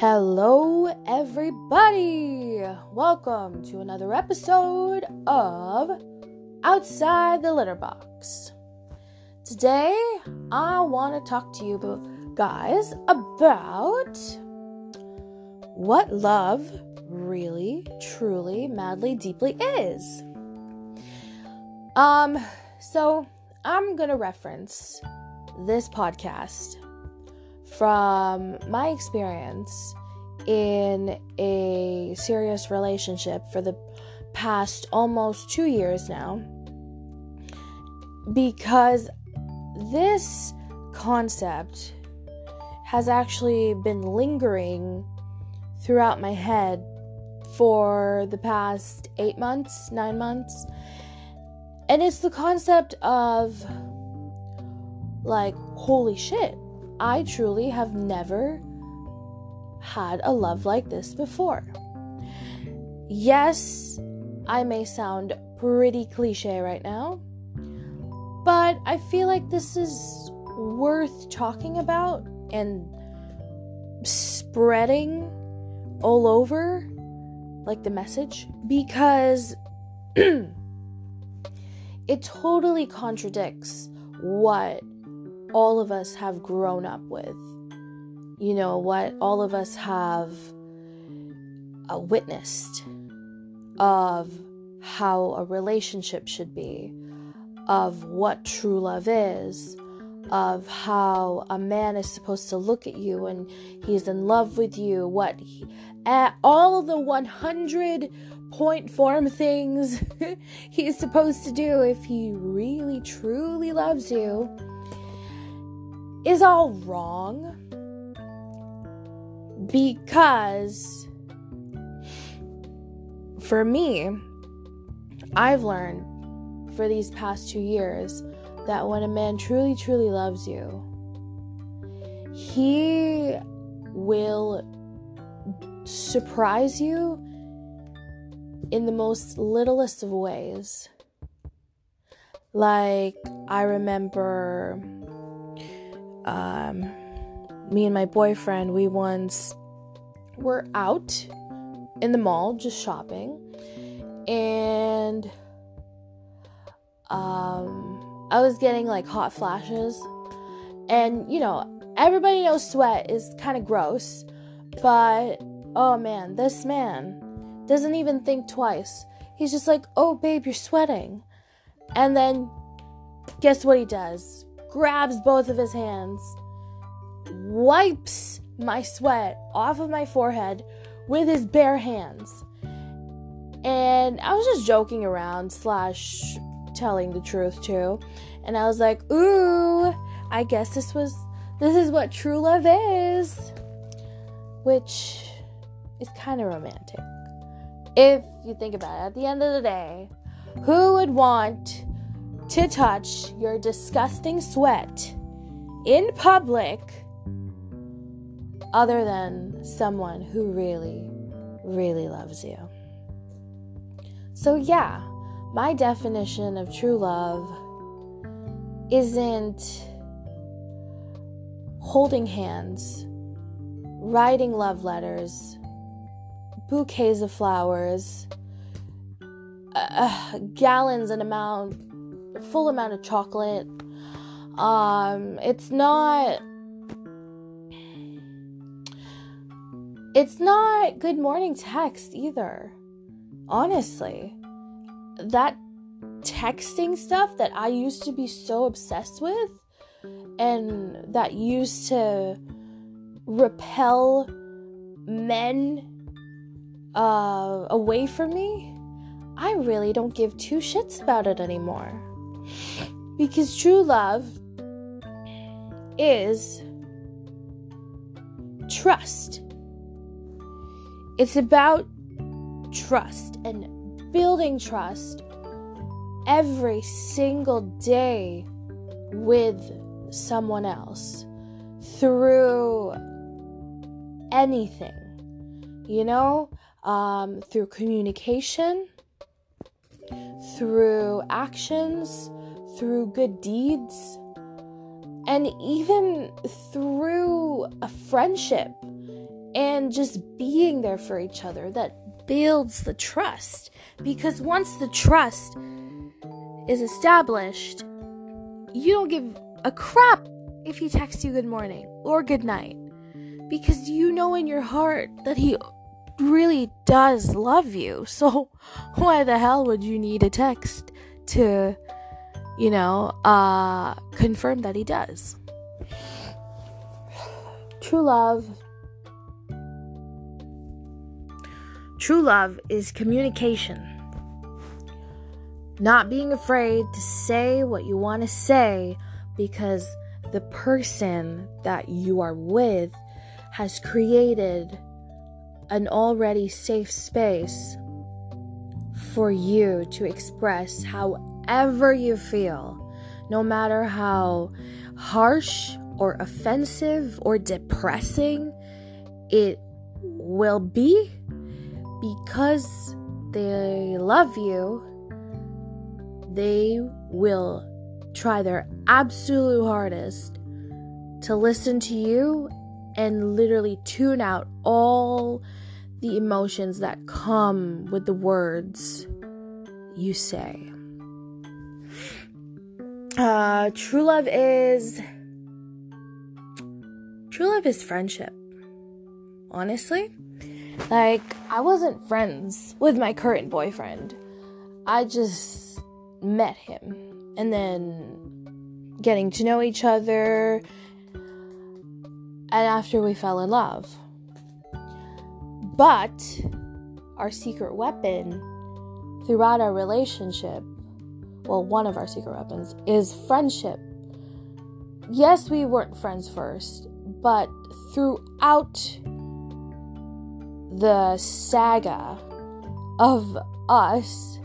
Hello, everybody! Welcome to another episode of Outside the Litter Box. Today, I want to talk to you guys about what love really, truly, madly, deeply is. Um, so I'm gonna reference this podcast from my experience in a serious relationship for the past almost two years now because this concept has actually been lingering throughout my head for the past eight months, nine months. And it's the concept of like, holy shit, I truly have never had a love like this before. Yes, I may sound pretty cliche right now, but I feel like this is worth talking about and spreading all over like the message because it totally contradicts what all of us have grown up with. You know, what all of us have uh, witnessed of how a relationship should be, of what true love is, of how a man is supposed to look at you and he's in love with you, what he, all the 100 point form things he's supposed to do if he really truly loves you is all wrong because for me, I've learned for these past two years that when a man truly, truly loves you, he will surprise you in the most littlest of ways. Like, I remember um, me and my boyfriend, we once were out in the mall just shopping, and um, I was getting like hot flashes, and you know, everybody knows sweat is kind of gross, but oh man, this man doesn't even think twice. He's just like, oh babe, you're sweating. And then guess what he does? Grabs both of his hands, wipes my sweat off of my forehead with his bare hands. And I was just joking around, slash, telling the truth too. And I was like, ooh, I guess this was, this is what true love is. Which is kind of romantic. If you think about it, at the end of the day, who would want to touch your disgusting sweat in public other than someone who really, really loves you. So, yeah, my definition of true love isn't holding hands, writing love letters, bouquets of flowers, uh, gallons and amount full amount of chocolate. Um, it's not. It's not good morning text either. Honestly, that texting stuff that I used to be so obsessed with and that used to repel men uh, away from me, I really don't give two shits about it anymore. Because true love is trust. It's about trust and building trust every single day with someone else through anything, you know, um, through communication, through actions, through good deeds, and even through a friendship. and just being there for each other that builds the trust. Because once the trust is established, you don't give a crap if he texts you good morning or good night. Because you know in your heart that he really does love you. So why the hell would you need a text to, you know, uh, confirm that he does? True love. True love is communication. Not being afraid to say what you want to say because the person that you are with has created an already safe space for you to express however you feel, no matter how harsh or offensive or depressing it will be because they love you they will try their absolute hardest to listen to you and literally tune out all the emotions that come with the words you say. Uh, true love is true love is friendship. Honestly, like I wasn't friends with my current boyfriend. I just met him and then getting to know each other and after we fell in love. But our secret weapon throughout our relationship, well, one of our secret weapons is friendship. Yes, we weren't friends first, but throughout the saga of us,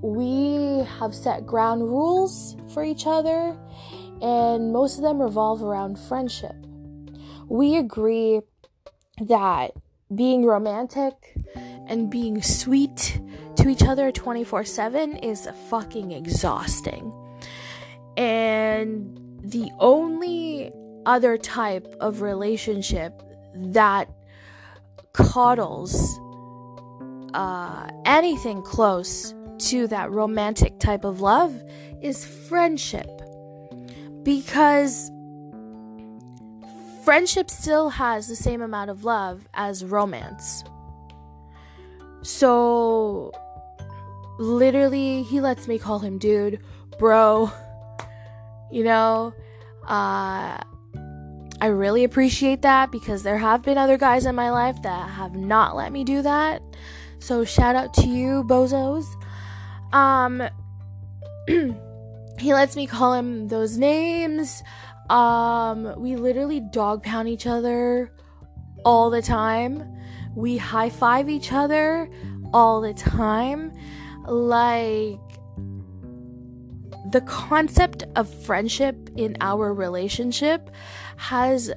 we have set ground rules for each other, and most of them revolve around friendship. We agree that being romantic and being sweet to each other 24 7 is fucking exhausting. And the only other type of relationship that coddles uh, anything close to that romantic type of love is friendship. Because friendship still has the same amount of love as romance. So, literally, he lets me call him dude, bro. You know, uh, I really appreciate that because there have been other guys in my life that have not let me do that. So, shout out to you, bozos. Um, he lets me call him those names. Um, we literally dog pound each other all the time. We high five each other all the time. Like, the concept of friendship in our relationship has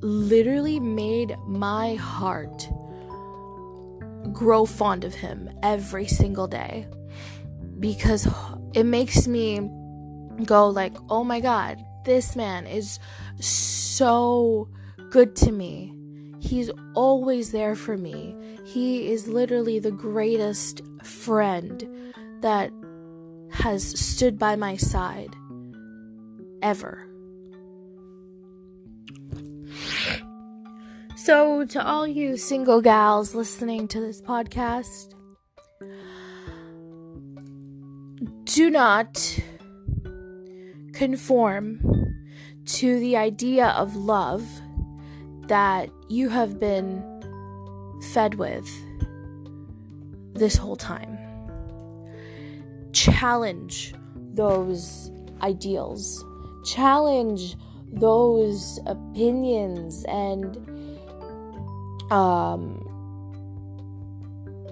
literally made my heart grow fond of him every single day because it makes me go like oh my god this man is so good to me. He's always there for me. He is literally the greatest friend that has stood by my side ever. So, to all you single gals listening to this podcast, do not conform to the idea of love that you have been fed with this whole time. Challenge those ideals, challenge those opinions and um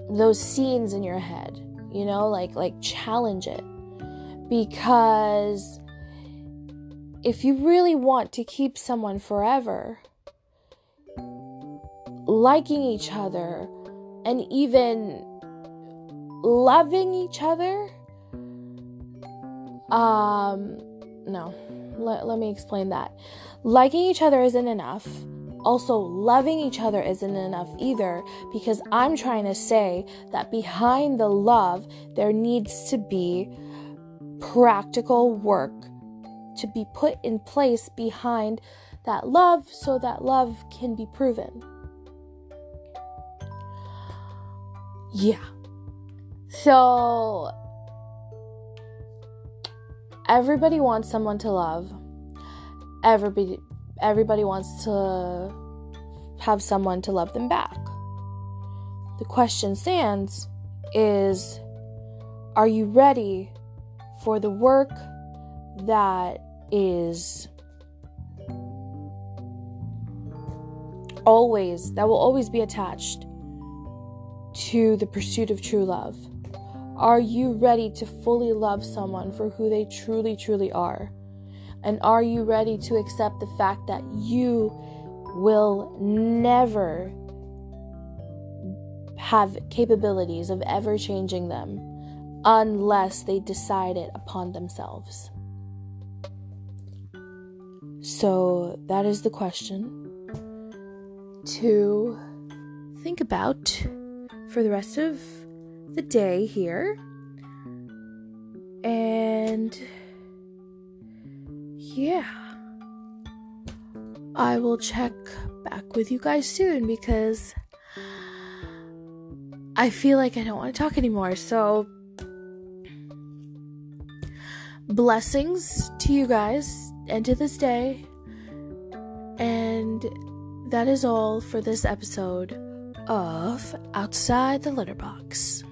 those scenes in your head you know like like challenge it because if you really want to keep someone forever, liking each other and even loving each other, um, no, let, let me explain that. Liking each other isn't enough. also loving each other isn't enough either because I'm trying to say that behind the love, there needs to be practical work to be put in place behind that love so that love can be proven. Yeah. So, everybody wants someone to love. Everybody everybody wants to have someone to love them back. The question stands is are you ready for the work that is always that will always be attached to the pursuit of true love? Are you ready to fully love someone for who they truly, truly are? And are you ready to accept the fact that you will never have capabilities of ever changing them unless they decide it upon themselves? So, that is the question to think about for the rest of the day here. And yeah, I will check back with you guys soon because I feel like I don't want to talk anymore. So, blessings to you guys and to this day. And that is all for this episode of Outside the Litter Box.